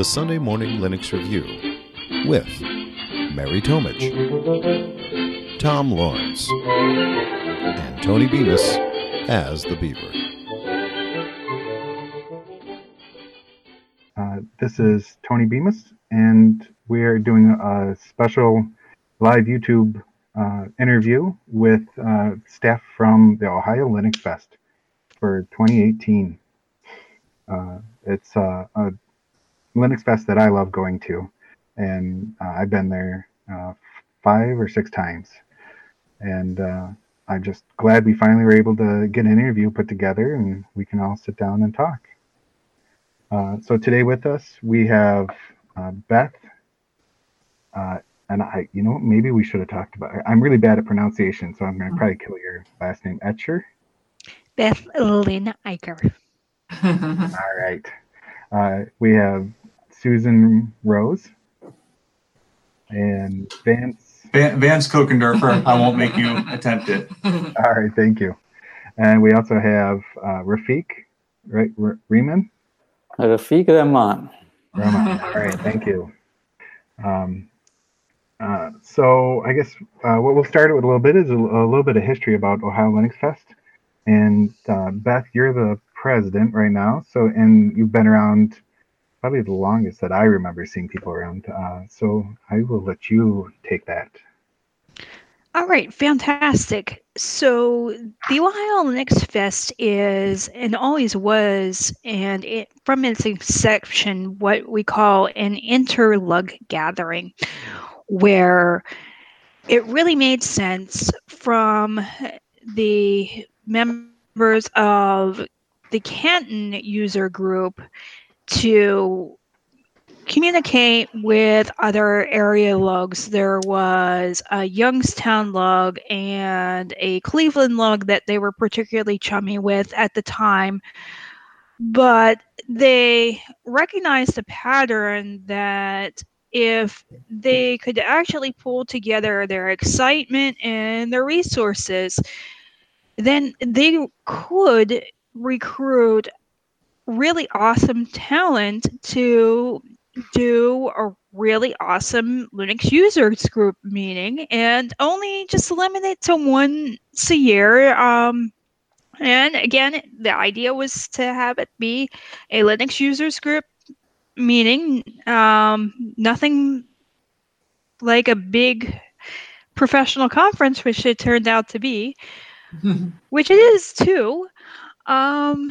the Sunday Morning Linux Review with Mary Tomich, Tom Lawrence, and Tony Bemis as the Beaver. Uh, this is Tony Bemis, and we are doing a special live YouTube uh, interview with uh, staff from the Ohio Linux Fest for 2018. Uh, it's uh, a Linux Fest that I love going to, and uh, I've been there uh, five or six times, and I'm just glad we finally were able to get an interview put together, and we can all sit down and talk. so today with us we have Beth and I, you know, maybe we should have talked about. I'm really bad at pronunciation, so I'm going to probably kill your last name, Etcher. Beth Lynn Eicher. All right. Uh, we have Susan Rose and Vance. Vance Kochenderfer. I won't make you attempt it. All right, thank you. And we also have uh, Rafiq, right? R- Riemann. Rafiq Rahman. Rahman. All right, thank you. Um, uh, so I guess uh, what we'll start with a little bit is a, a, little bit of history about Ohio Linux Fest. And uh, Beth, you're the president right now, so and you've been around probably the longest that I remember seeing people around. Uh, so I will let you take that. All right, fantastic. So the Ohio Linux Fest is and always was, and it, from its inception, what we call an interlug gathering where it really made sense from the members of the Canton user group to communicate with other area lugs. There was a Youngstown lug and a Cleveland lug that they were particularly chummy with at the time. But they recognized a pattern that if they could actually pull together their excitement and their resources, then they could recruit really awesome talent to do a really awesome Linux users group meeting and only just limit it to once a year. Um, and again, the idea was to have it be a Linux users group meeting. Um, nothing like a big professional conference, which it turned out to be, which it is too. Um,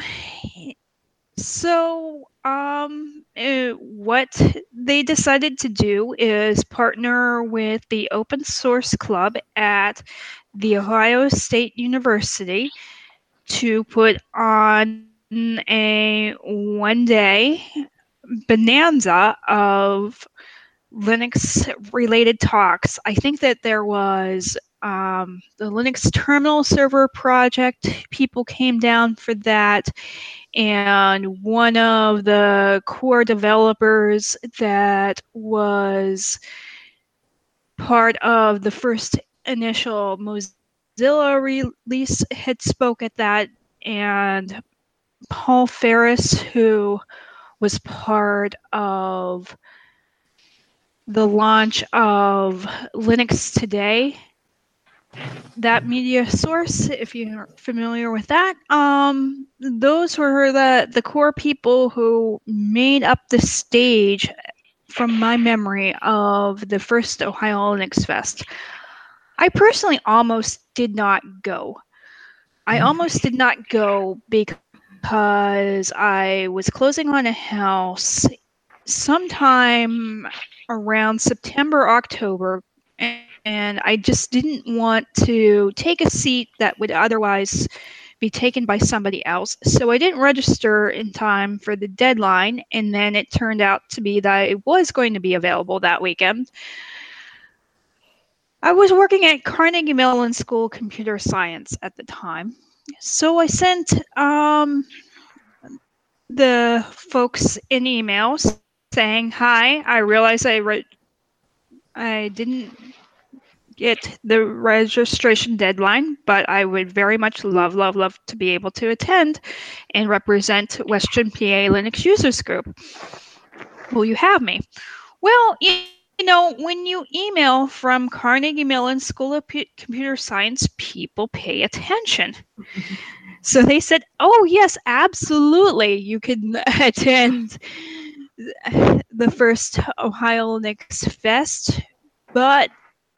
so, um, uh, what they decided to do is partner with the Open Source Club at The Ohio State University to put on a one day bonanza of Linux related talks. I think that there was um, the Linux terminal server project. People came down for that. And one of the core developers that was part of the first initial Mozilla release had spoke at that. And Paul Ferris, who was part of the launch of Linux Today, that media source, if you're familiar with that. Um, those were the, the core people who made up the stage from my memory of the first Ohio Linux Fest. I personally almost did not go. I almost did not go because because I was closing on a house sometime around September, October, and I just didn't want to take a seat that would otherwise be taken by somebody else. So I didn't register in time for the deadline, and then it turned out to be that it was going to be available that weekend. I was working at Carnegie Mellon School Computer Science at the time, so I sent um, the folks an email saying, "Hi, I realize I re- I didn't get the registration deadline, but I would very much love, love, love to be able to attend and represent Western PA Linux Users Group." will you have me? Well, you, know, when you email from Carnegie Mellon School of P- Computer Science, people pay attention. So they said, "Oh yes, absolutely, you can attend the first Ohio Linux Fest, but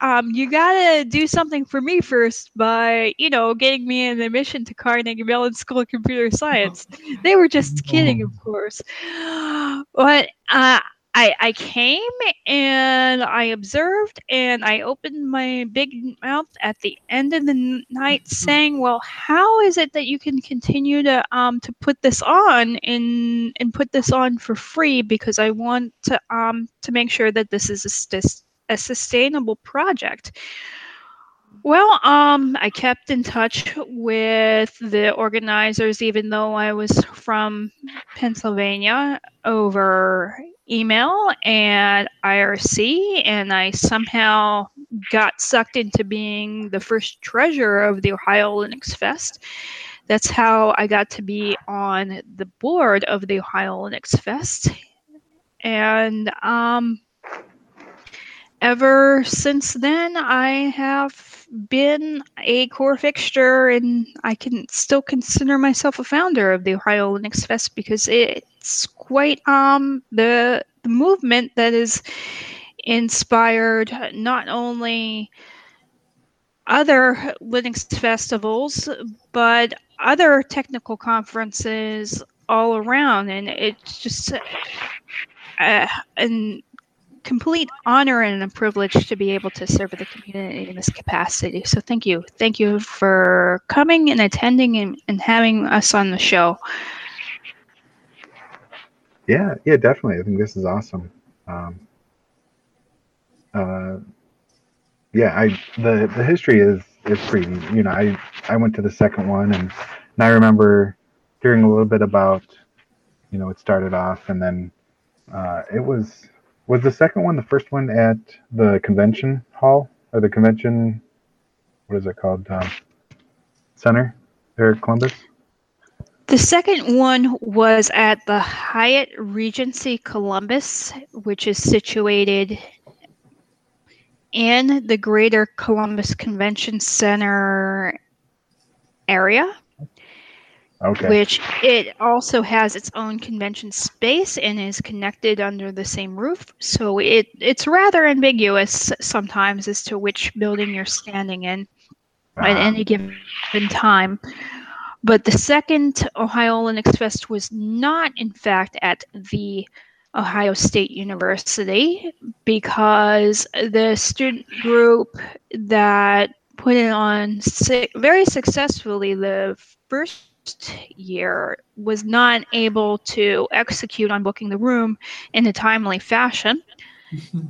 um, you gotta do something for me first by, you know, getting me an admission to Carnegie Mellon School of Computer Science." They were just kidding, of course, but uh, I, I came and I observed and I opened my big mouth at the end of the night saying, well, how is it that you can continue to um to put this on and and put this on for free because I want to um to make sure that this is a, sus- a sustainable project. Well, um, I kept in touch with the organizers, even though I was from Pennsylvania, over email and IRC, and I somehow got sucked into being the first treasurer of the Ohio Linux Fest. That's how I got to be on the board of the Ohio Linux Fest. And um, ever since then, I have been a core fixture, and I can still consider myself a founder of the Ohio Linux Fest because it's quite um the the movement that is inspired not only other Linux festivals, but other technical conferences all around, and it's just uh, complete honor and a privilege to be able to serve the community in this capacity. So thank you. Thank you for coming and attending and, and having us on the show. Yeah, yeah, definitely. I think this is awesome. Um, uh, yeah, I the the history is is pretty. You know, I I went to the second one, and and I remember hearing a little bit about, you know, it started off, and then uh, it was was the second one the first one at the convention hall or the convention what is it called um, center there at Columbus. The second one was at the Hyatt Regency Columbus, which is situated in the Greater Columbus Convention Center area. Okay. Which it also has its own convention space and is connected under the same roof. So it it's rather ambiguous sometimes as to which building you're standing in at Ah, any given time. But the second Ohio Linux Fest was not, in fact, at the Ohio State University because the student group that put it on very successfully the first year was not able to execute on booking the room in a timely fashion.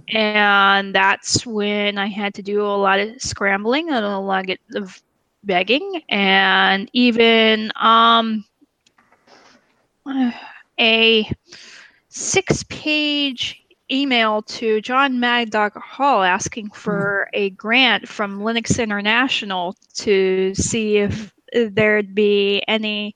And that's when I had to do a lot of scrambling and a lot of begging, and even um, a six-page email to John Mad Dog Hall asking for a grant from Linux International to see if there'd be any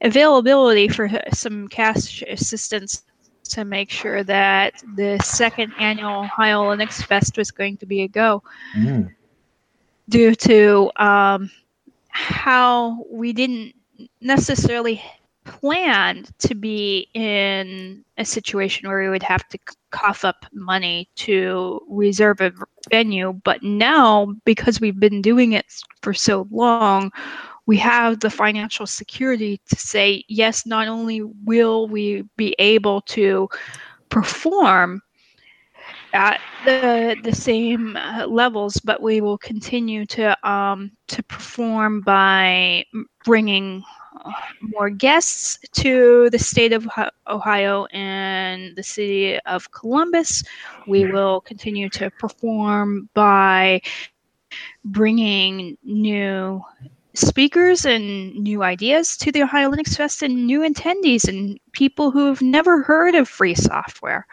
availability for some cash assistance to make sure that the second annual Ohio Linux Fest was going to be a go mm, due to um, how we didn't necessarily plan to be in a situation where we would have to cough up money to reserve a venue. But now, because we've been doing it for so long, we have the financial security to say, yes, not only will we be able to perform at the the same uh, levels, but we will continue to um, to perform by bringing uh, more guests to the state of Ohio and the city of Columbus. We will continue to perform by bringing new speakers and new ideas to the Ohio Linux Fest and new attendees and people who've never heard of free software.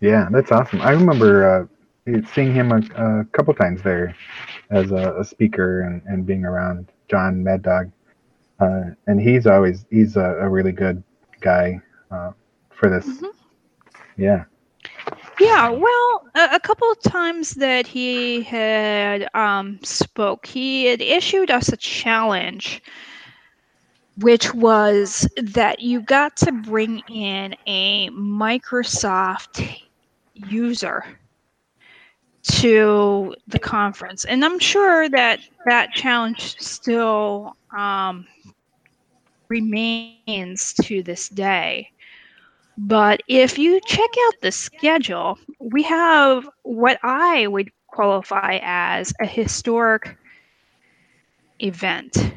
yeah, that's awesome. I remember uh, seeing him a, a couple times there as a, a speaker and, and being around John Mad Dog. Uh, and he's always he's a, a really good guy uh, for this Mhm. Yeah. Yeah, well, a, a couple of times that he had um, spoke, he had issued us a challenge, which was that you got to bring in a Microsoft user to the conference, and I'm sure that that challenge still um, remains to this day. But if you check out the schedule, we have what I would qualify as a historic event.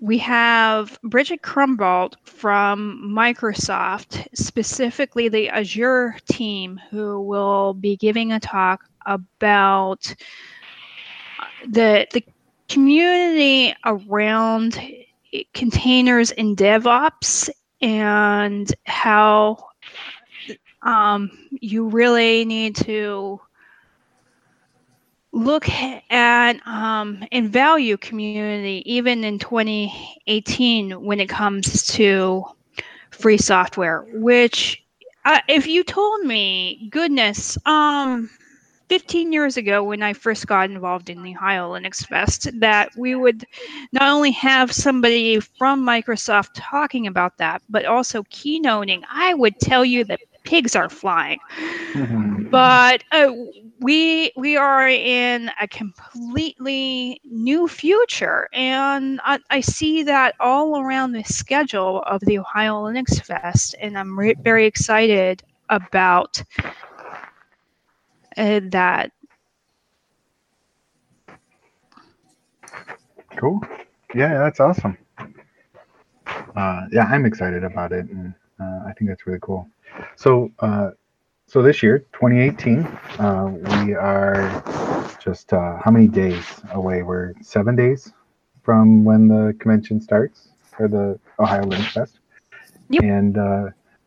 We have Bridget Kromhout from Microsoft, specifically the Azure team, who will be giving a talk about the the community around containers in DevOps and how um, you really need to look at um, and value community even in 2018 when it comes to free software which uh, if you told me goodness um 15 years ago when I first got involved in the Ohio Linux Fest that we would not only have somebody from Microsoft talking about that, but also keynoting. I would tell you that pigs are flying. but uh, we we are in a completely new future, and I, I, see that all around the schedule of the Ohio Linux Fest, and I'm re- very excited about uh, that. Cool. Yeah, that's awesome. Uh, yeah, I'm excited about it, and uh, I think that's really cool. So, uh, so this year, 2018, uh, we are just uh, how many days away? We're seven days from when the convention starts for the Ohio Linux Fest, yep. and uh,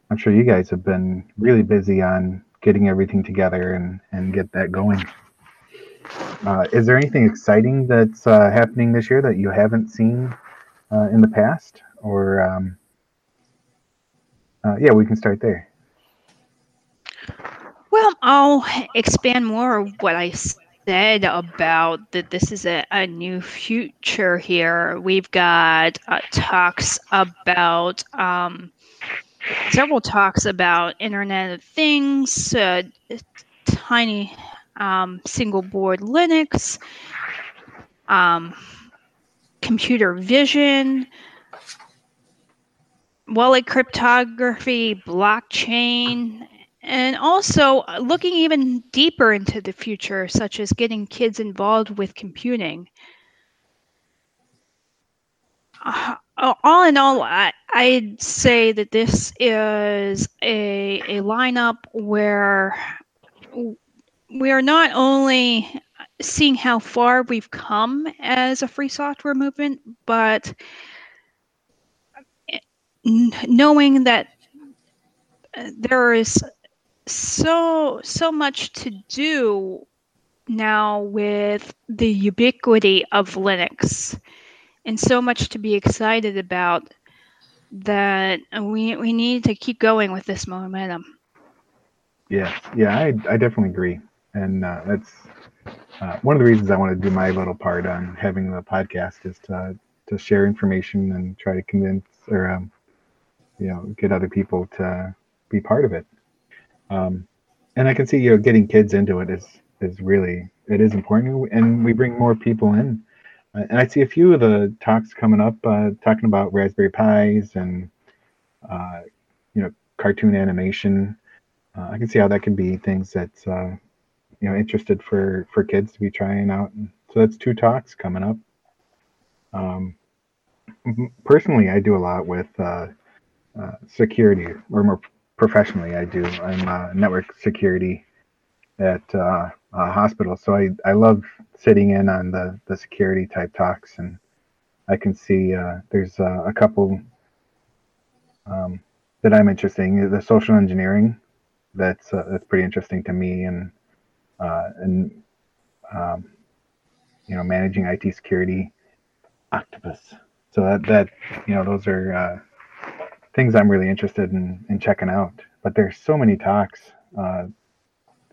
I'm sure you guys have been really busy on getting everything together and, and get that going. Uh, is there anything exciting that's uh, happening this year that you haven't seen uh, in the past? Or, um, uh, yeah, we can start there. Well, I'll expand more what I said about that this is a, a new future here. We've got uh, talks about um, several talks about Internet of Things, uh, tiny um, single board Linux, um, computer vision, wallet cryptography, blockchain, and also looking even deeper into the future, such as getting kids involved with computing. Uh, Oh, all in all, I, I'd say that this is a, a lineup where we are not only seeing how far we've come as a free software movement, but knowing that there is so so much to do now with the ubiquity of Linux and so much to be excited about that we we need to keep going with this momentum. Yeah, yeah, I I definitely agree, and uh, that's uh, one of the reasons I want to do my little part on having the podcast is to to share information and try to convince or um, you know get other people to be part of it. Um, and I can see you know getting kids into it is is really it is important, and we bring more people in and I see a few of the talks coming up uh, talking about Raspberry Pis and uh, you know cartoon animation. Uh, I can see how that can be things that's uh, you know interested for for kids to be trying out. So that's two talks coming up. Um, personally, I do a lot with uh, uh, security, or more professionally, I do. I'm network security at uh, hospital. So I, I love sitting in on the, the security type talks, and I can see uh, there's uh, a couple um, that I'm interested in. The social engineering, that's uh, that's pretty interesting to me, and uh, and um, you know managing IT security, Octopus. So that that you know those are uh, things I'm really interested in in checking out. but there's so many talks.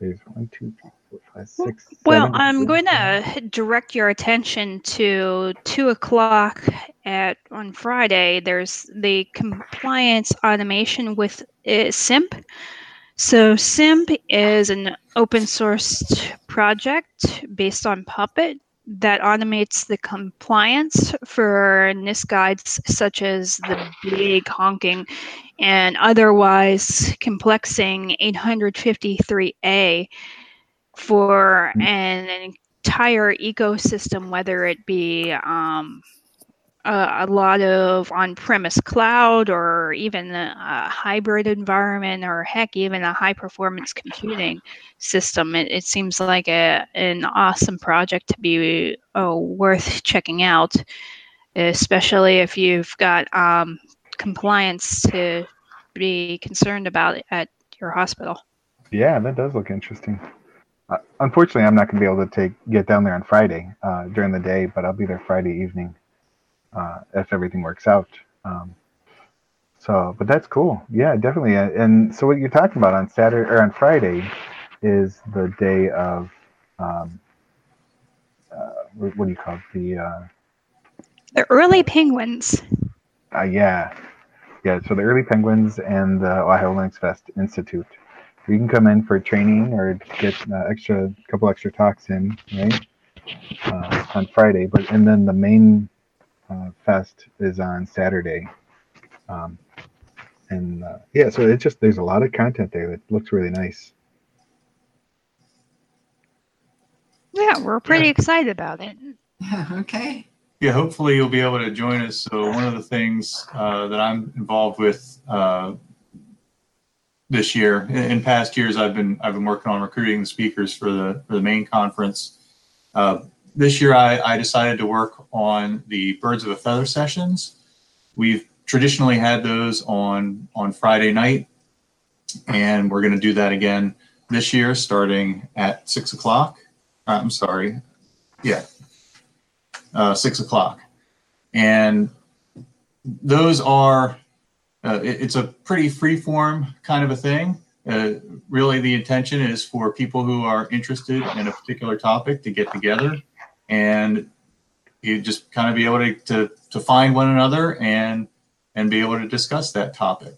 There's one, two, three, four, five, six. Well, seven, I'm eight, going to direct your attention to two o'clock at on Friday. There's the compliance automation with uh, SIMP. So SIMP is an open source project based on Puppet that automates the compliance for NIST guides such as the big honking and otherwise complexing 853A for an entire ecosystem, whether it be um, a, a lot of on-premise cloud or even a, a hybrid environment or heck even a high performance computing system. It, it seems like a, an awesome project to be uh, worth checking out especially if you've got um, compliance to be concerned about at your hospital Yeah, that does look interesting. Uh, unfortunately, I'm not going to be able to take get down there on Friday uh, during the day, but I'll be there Friday evening uh, if everything works out. Um, so, but that's cool. Yeah, definitely. And so, what you're talking about on Saturday or on Friday is the day of um, uh, what what do you call it? The uh, the early penguins uh, yeah, yeah. So the Early Penguins and the Ohio Linux Fest Institute. You can come in for training or get uh, extra couple extra talks in, right? Uh, on Friday, but and then the main uh, fest is on Saturday. Um, and uh, yeah, so it's just there's a lot of content there that looks really nice. yeah we're pretty excited about it Yeah, okay. Yeah, hopefully you'll be able to join us. So one of the things uh, that I'm involved with uh, this year, in, in past years, I've been I've been working on recruiting the speakers for the for the main conference. Uh, this year, I, I decided to work on the Birds of a Feather sessions. We've traditionally had those on on Friday night, and we're going to do that again this year, starting at six o'clock. Uh, I'm sorry, yeah, uh, six o'clock. And those are, uh, it- it's a pretty free form kind of a thing. Uh, really, the intention is for people who are interested in a particular topic to get together and you just kind of be able to, to, to find one another and, and be able to discuss that topic.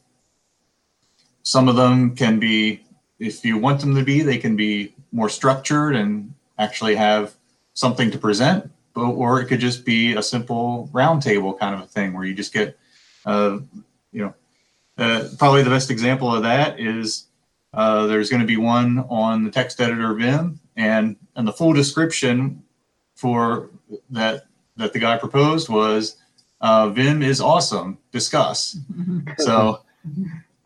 Some of them can be, if you want them to be, they can be more structured and actually have something to present but, or it could just be a simple roundtable kind of a thing where you just get, uh, you know, uh, probably the best example of that is uh, there's going to be one on the text editor Vim, and and the full description for that that the guy proposed was uh, Vim is awesome. Discuss. So,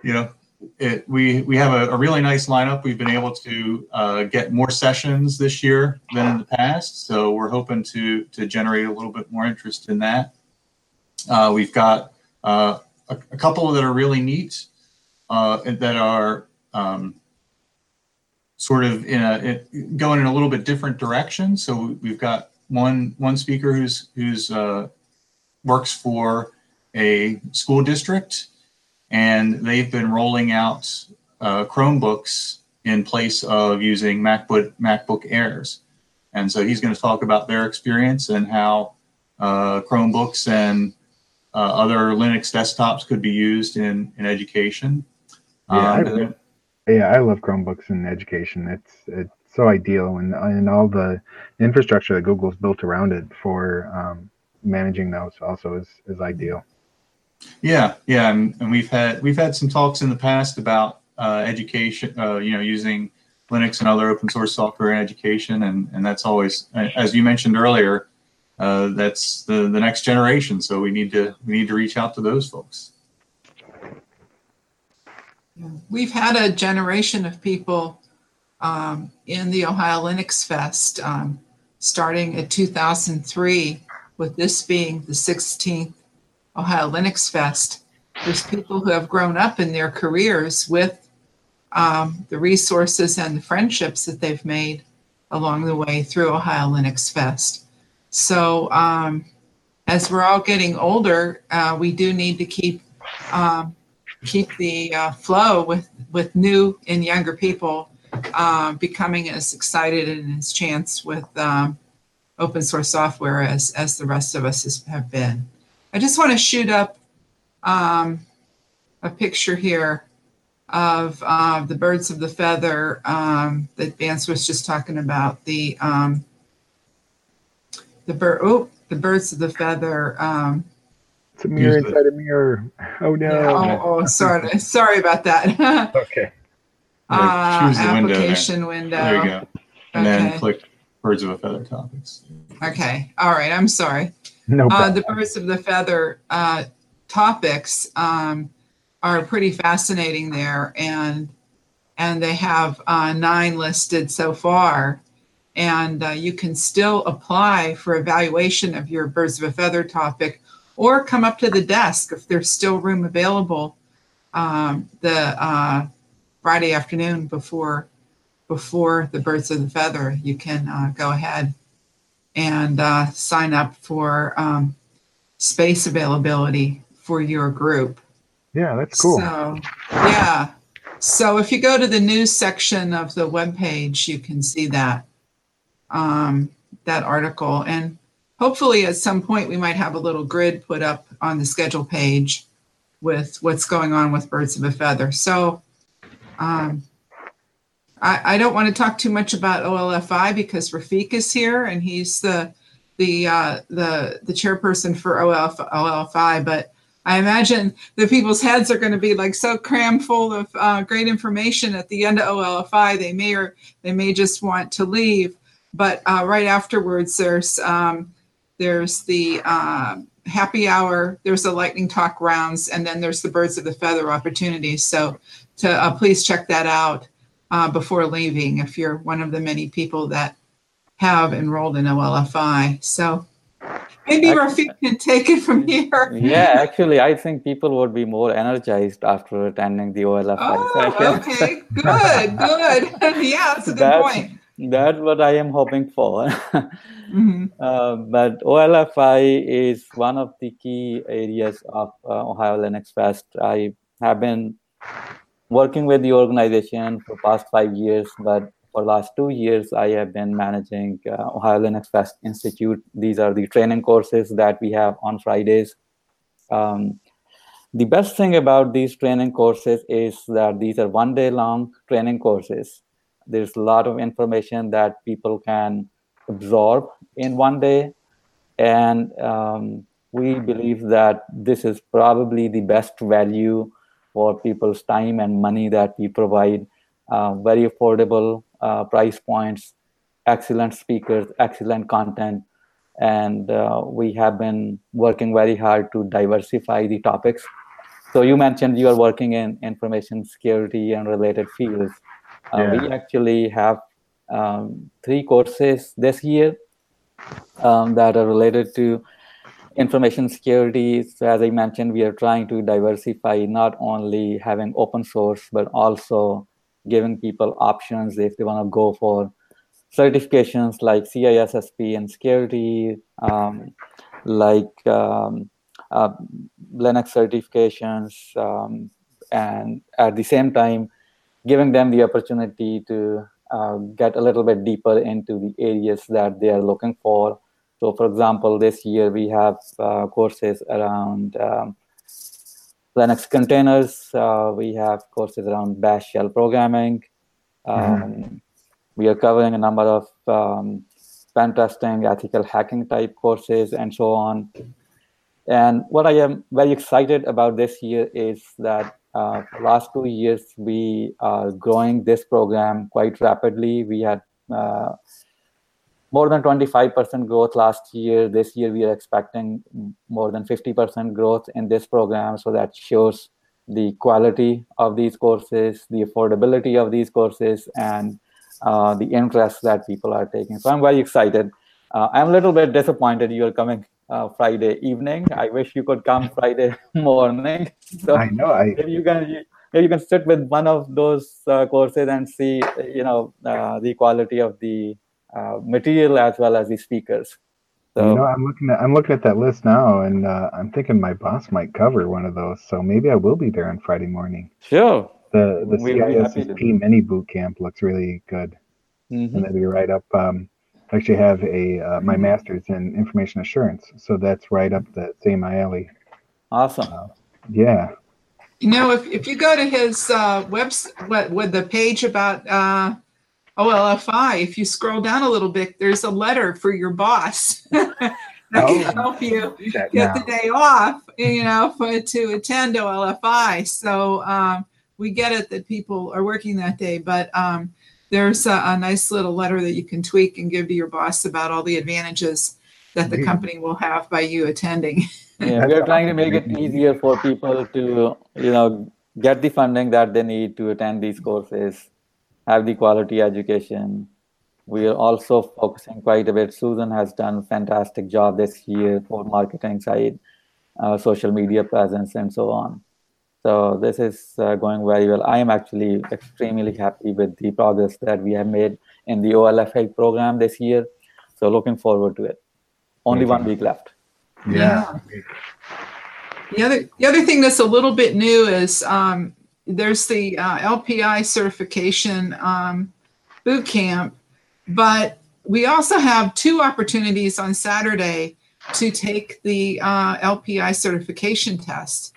you know, it, we we have a, a really nice lineup. We've been able to uh, get more sessions this year than in the past, so we're hoping to to generate a little bit more interest in that. Uh, we've got uh, a, a couple that are really neat uh, that are um, sort of in a it, going in a little bit different direction. So we've got one one speaker who's who's uh, works for a school district and they've been rolling out uh, Chromebooks in place of using MacBook MacBook Airs. And so he's going to talk about their experience and how uh, Chromebooks and uh, other Linux desktops could be used in, in education. Yeah, I Um, and then- Yeah, I love Chromebooks in education. It's it's so ideal, and and all the infrastructure that Google's built around it for um, managing those also is is ideal. Yeah, yeah, and, and we've had we've had some talks in the past about uh, education, uh, you know, using Linux and other open source software in education, and and that's always, as you mentioned earlier, uh, that's the the next generation. So we need to we need to reach out to those folks. We've had a generation of people um, in the Ohio Linux Fest um, starting at 2003, with this being the 16th Ohio Linux Fest. There's people who have grown up in their careers with um, the resources and the friendships that they've made along the way through Ohio Linux Fest. So, um, as we're all getting older, uh, we do need to keep um, keep the uh, flow with with new and younger people uh, becoming as excited and as chance with um, open source software as as the rest of us has, have been. I just want to shoot up um, a picture here of uh, the birds of the feather um, that Vance was just talking about. The um, the bird, oh, the birds of the feather. Um, It's a mirror Use the- inside a mirror. Oh no. yeah, oh, oh, sorry, sorry about that. Okay. uh, choose the window there. application window. There you go. And then click birds of a feather topics. Okay, all right. I'm sorry. No Uh, the birds of the feather uh, topics um, are pretty fascinating there, and and they have uh, nine listed so far, and uh, you can still apply for evaluation of your birds of a feather topic, or come up to the desk if there's still room available um, the uh, Friday afternoon before before the birds of the feather. You can uh, go ahead and uh, sign up for um, space availability for your group. yeah, that's cool. So, yeah. So if you go to the news section of the webpage, you can see that um, that article, and hopefully at some point we might have a little grid put up on the schedule page with what's going on with Birds of a Feather. So. Um, I, I don't want to talk too much about OLFI because Rafik is here and he's the the uh, the the chairperson for OLF, OLFI. But I imagine the people's heads are going to be like so crammed full of uh, great information at the end of OLFI. They may or they may just want to leave. But uh, right afterwards, there's um, there's the uh, happy hour. There's the lightning talk rounds, and then there's the birds of the feather opportunities. So to uh, please check that out uh, before leaving if you're one of the many people that have enrolled in OLFI. So maybe Rafik can take it from here. Yeah, actually, I think people would be more energized after attending the OLFI Oh, session. okay, good, good. yeah, that's a good That's- point. That's what I am hoping for. Mhm. Uh, but OLFI is one of the key areas of uh, Ohio Linux Fest. I have been working with the organization for past five years, but for last two years, I have been managing uh, Ohio Linux Fest Institute. These are the training courses that we have on Fridays. Um, the best thing about these training courses is that these are one day long training courses. There's a lot of information that people can absorb in one day. And um, we believe that this is probably the best value for people's time and money that we provide. Uh, very affordable uh, price points, excellent speakers, excellent content. And uh, we have been working very hard to diversify the topics. So you mentioned you are working in information security and related fields. Uh, We actually have um, three courses this year um, that are related to information security. So as I mentioned, we are trying to diversify not only having open source, but also giving people options if they want to go for certifications like CISSP and security, um, like um, uh, Linux certifications, um, and at the same time, giving them the opportunity to uh, get a little bit deeper into the areas that they are looking for. So, for example, this year we have uh, courses around um, Linux containers. Uh, we have courses around Bash shell programming. Um, We are covering a number of um, pen testing, ethical hacking type courses, and so on. And what I am very excited about this year is that uh, last two years we are growing this program quite rapidly. We had uh, more than 25% growth last year. This year we are expecting more than 50% growth in this program. So that shows the quality of these courses, the affordability of these courses, and uh, the interest that people are taking. So I'm very excited. Uh, I'm a little bit disappointed you are coming uh, Friday evening. I wish you could come Friday morning. So I know. I maybe you can maybe you can sit with one of those uh, courses and see you know uh, the quality of the uh, material as well as the speakers. So you know, I'm looking at I'm looking at that list now, and uh, I'm thinking my boss might cover one of those. So maybe I will be there on Friday morning. sure. The the We'll be happy to CISSP mini boot camp looks really good, Mhm. and that'd be right up. Um, I actually have a uh, my master's in information assurance, so that's right up the same alley. Awesome. Yeah, You know, if, if you go to his uh, webs, what with the page about uh, OLFI, if you scroll down a little bit, there's a letter for your boss that Oh. can help you get now. the day off, you know, for to attend OLFI. So um, we get it that people are working that day, but um, there's a, a nice little letter that you can tweak and give to your boss about all the advantages that the company will have by you attending. Yeah, we are trying to make it easier for people to, you know, get the funding that they need to attend these courses, have the quality education. We are also focusing quite a bit. Susan has done fantastic job this year for marketing side, uh, social media presence, and so on. So this is uh, going very well. I am actually extremely happy with the progress that we have made in the OLFI program this year. So looking forward to it. Only one week left. Yeah. The other, the other thing that's a little bit new is um, there's the uh, LPI certification um, boot camp, but we also have two opportunities on Saturday to take the uh, LPI certification test.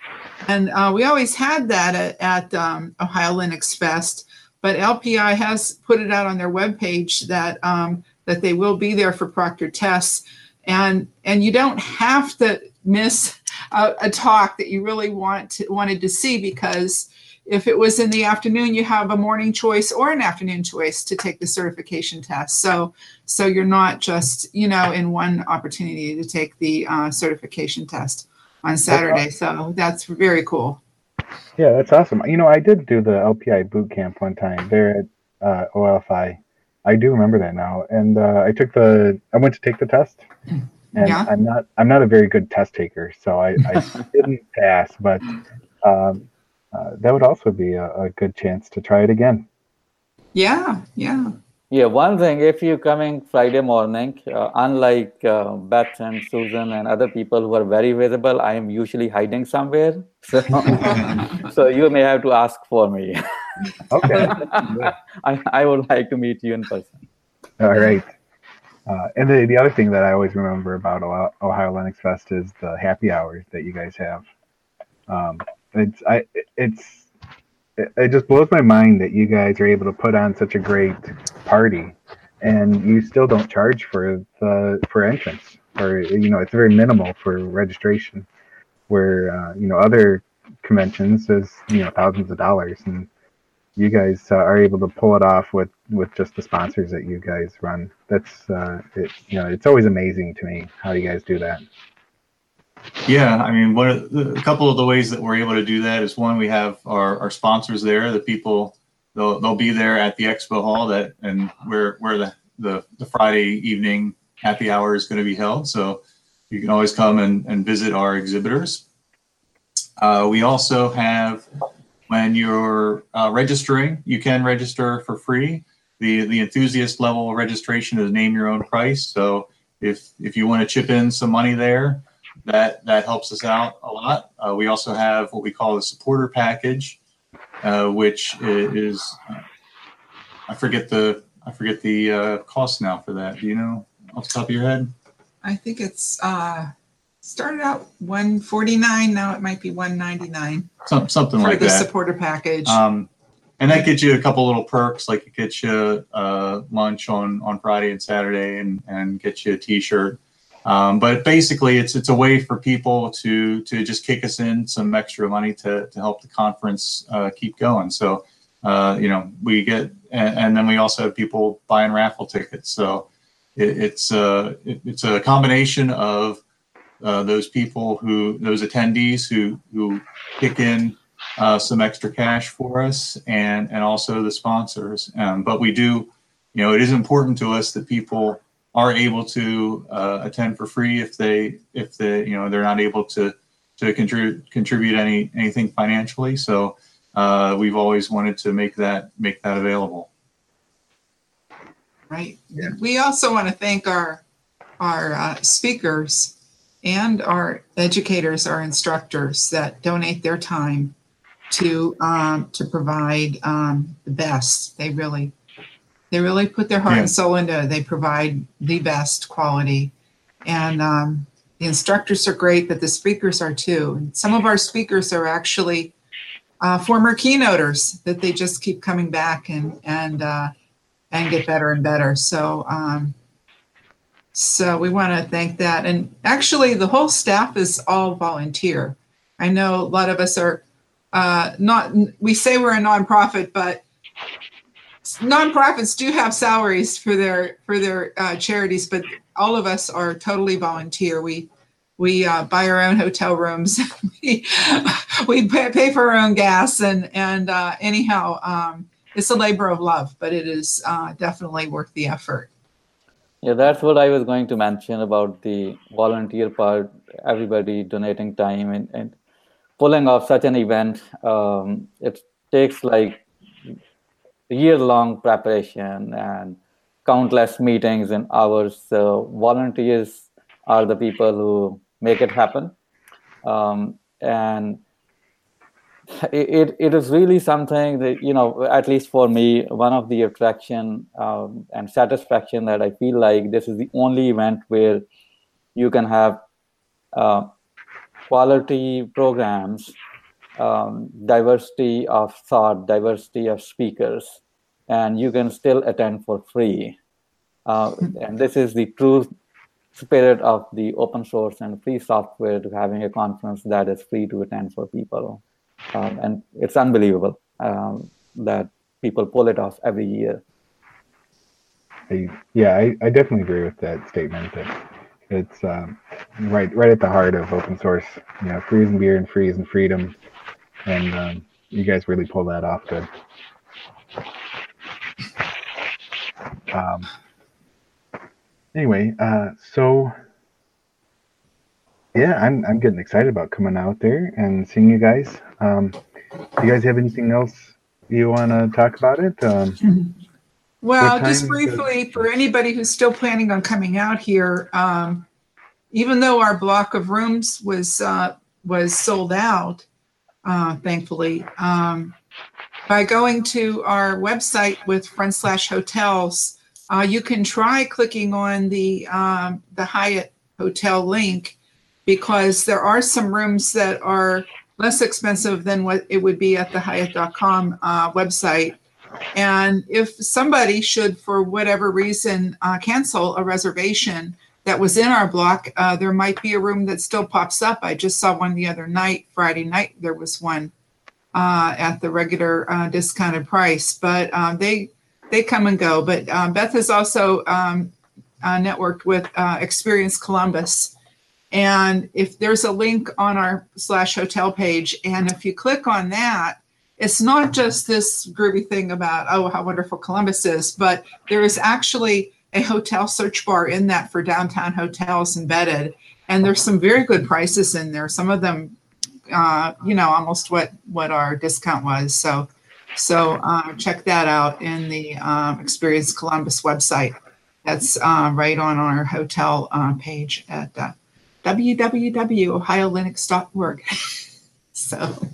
And uh, we always had that at, at um, Ohio Linux Fest, but LPI has put it out on their webpage that um, that they will be there for proctor tests, and and you don't have to miss a, a talk that you really want to, wanted to see because if it was in the afternoon, you have a morning choice or an afternoon choice to take the certification test. So so you're not just you know in one opportunity to take the uh, certification test on Saturday. So that's very cool. Yeah, that's awesome. You know, I did do the LPI boot camp one time there at uh, OLFI. I do remember that now, and uh, I took the. I went to take the test, and Yeah. I'm not. I'm not a very good test taker, so I, I didn't pass. But um, uh, that would also be a, a good chance to try it again. Yeah, yeah. Yeah, one thing, if you're coming Friday morning, uh, unlike uh, Beth and Susan and other people who are very visible, I am usually hiding somewhere. So, so you may have to ask for me. Okay. I, I would like to meet you in person. All right. Uh, and the, the other thing that I always remember about Ohio Ohio Linux Fest is the happy hours that you guys have. Um, it's I it's it, just blows my mind that you guys are able to put on such a great party, and you still don't charge for the for entrance, or you know it's very minimal for registration, where uh, you know other conventions is you know thousands of dollars and you guys uh, are able to pull it off with with just the sponsors that you guys run. That's uh, it, you know, it's always amazing to me how you guys do that. Yeah, I mean, a couple of the ways that we're able to do that is one, we have our, our sponsors there, the people they'll they'll be there at the expo hall that and where where the the, the Friday evening happy hour is going to be held. So you can always come and, and visit our exhibitors. Uh, we also have when you're uh, registering, you can register for free. The the enthusiast level registration is name your own price. So if if you want to chip in some money there, that that helps us out a lot. Uh, we also have what we call the supporter package, uh, which is I forget the I forget the uh, cost now for that. Do you know off the top of your head? I think it's uh, started out 149. Now it might be 199 Some, something for like the that. The supporter package. Um, and that gets you a couple little perks, like it gets you uh, lunch on on Friday and Saturday, and and gets you a T-shirt. Um, but basically, it's it's a way for people to to just kick us in some extra money to to help the conference uh, keep going. So, uh, you know, we get, and, and then we also have people buying raffle tickets. So, it, it's uh, it, it's a combination of uh, those people who those attendees who who kick in uh, some extra cash for us and and also the sponsors. Um, but we do, you know, it is important to us that people are able to uh, attend for free if they if they you know they're not able to to contribute contribute any anything financially. So uh, we've always wanted to make that make that available. Right. Yeah. We also want to thank our our uh, speakers and our educators, our instructors that donate their time to um, to provide um, the best. They really they really put their heart Yeah. and soul into it. They provide the best quality, and um, the instructors are great, but the speakers are too. And some of our speakers are actually uh, former keynoters that they just keep coming back and and uh, and get better and better. So. Um, so we want to thank that. And actually, the whole staff is all volunteer. I know a lot of us are uh, not, we say we're a nonprofit, but nonprofits do have salaries for their for their uh, charities, but all of us are totally volunteer. We we uh, buy our own hotel rooms. we we pay, pay for our own gas, and and uh, anyhow, um, it's a labor of love, but it is uh, definitely worth the effort. Yeah, that's what I was going to mention about the volunteer part, everybody donating time and, and pulling off such an event. Um, it takes like year long preparation and countless meetings and hours. So, volunteers are the people who make it happen. Um, and it, it, is really something that you know at least for me one of the attraction um, and satisfaction that i feel like this is the only event where you can have uh, quality programs um, diversity of thought diversity of speakers and you can still attend for free uh, and this is the true spirit of the open source and free software to having a conference that is free to attend for people um, and it's unbelievable um, that people pull it off every year. I, yeah, I, I definitely agree with that statement. That it's um, right right at the heart of open source. You know, free and beer and free and freedom, and um, you guys really pull that off good. Um, anyway, uh, so yeah, I'm I'm getting excited about coming out there and seeing you guys. Um, do you guys have anything else you want to talk about it? Um, Well, just briefly, for anybody who's still planning on coming out here, um, even though our block of rooms was uh, was sold out, uh, thankfully, um, by going to our website with front slash hotels, uh, you can try clicking on the um, the Hyatt hotel link because there are some rooms that are less expensive than what it would be at the Hyatt.com uh, website. And if somebody should, for whatever reason, uh, cancel a reservation that was in our block, uh, there might be a room that still pops up. I just saw one the other night, Friday night, there was one uh, at the regular uh, discounted price, but um, they they come and go. But um, Beth has also um, uh, networked with uh, Experience Columbus. And if there's a link on our slash hotel page, and if you click on that, it's not just this groovy thing about oh how wonderful Columbus is, but there is actually a hotel search bar in that for downtown hotels embedded, and there's some very good prices in there. Some of them, uh, you know, almost what what our discount was. So, so uh, check that out in the um, Experience Columbus website. That's uh, right on our hotel uh, page at uh, www.ohiolinux.org. so.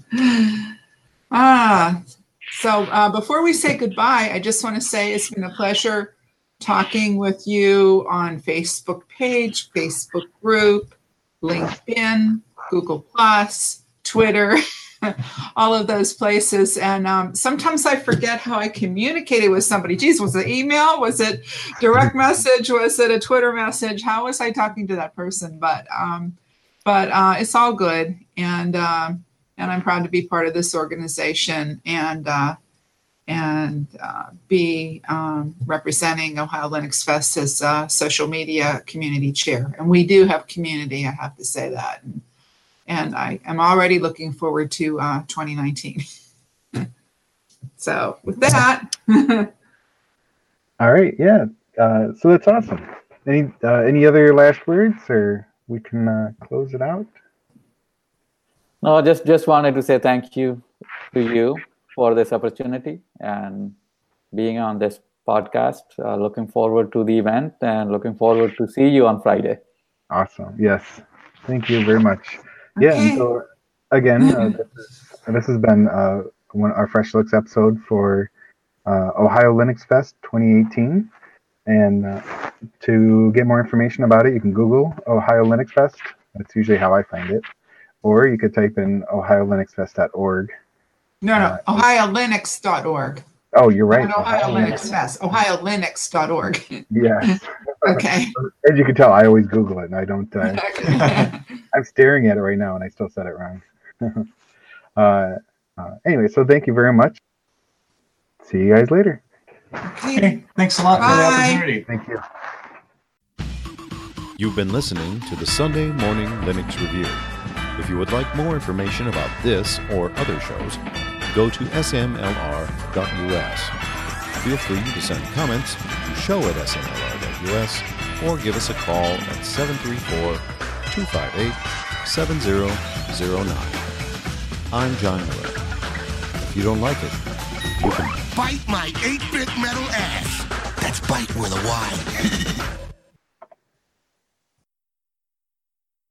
Ah, so uh, before we say goodbye, I just want to say it's been a pleasure talking with you on Facebook page, Facebook group, LinkedIn, Google Plus, Twitter, all of those places. And um, sometimes I forget how I communicated with somebody. Geez, was it email? Was it direct message? Was it a Twitter message? How was I talking to that person? But um, but uh, it's all good, and um, and I'm proud to be part of this organization and uh, and uh, be um, representing Ohio Linux Fest as uh, social media community chair. And we do have community, I have to say that. And, and I am already looking forward to uh, 2019. so with that, all right, yeah. Uh, so that's awesome. Any uh, any other last words, or we can uh, close it out? No, i just just wanted to say thank you to you for this opportunity and being on this podcast. Uh, looking forward to the event and looking forward to see you on Friday. Awesome. Yes. Thank you very much. Yeah. Okay. And so again, uh, this, is, this has been uh, one our Fresh Looks episode for uh, Ohio Linux Fest 2018. And uh, to get more information about it, you can Google Ohio Linux Fest. That's usually how I find it. Or you could type in ohiolinuxfest.org. No, no, Uh, ohiolinux.org. Oh, you're right. Not Ohio Linux Fest, ohiolinux.org. Yes. Okay. As you can tell, I always Google it and I don't. Uh, I'm staring at it right now and I still said it wrong. uh, uh, anyway, so thank you very much. See you guys later. Okay. Hey, thanks a lot for the Bye. opportunity. Thank you. You've been listening to the Sunday Morning Linux Review. If you would like more information about this or other shows, go to smlr.us. Feel free to send comments to show at smlr.us or give us a call at 734 258 7009. I'm John Miller. If you don't like it, you can Byte my 8-bit metal ass. That's bite with a Y.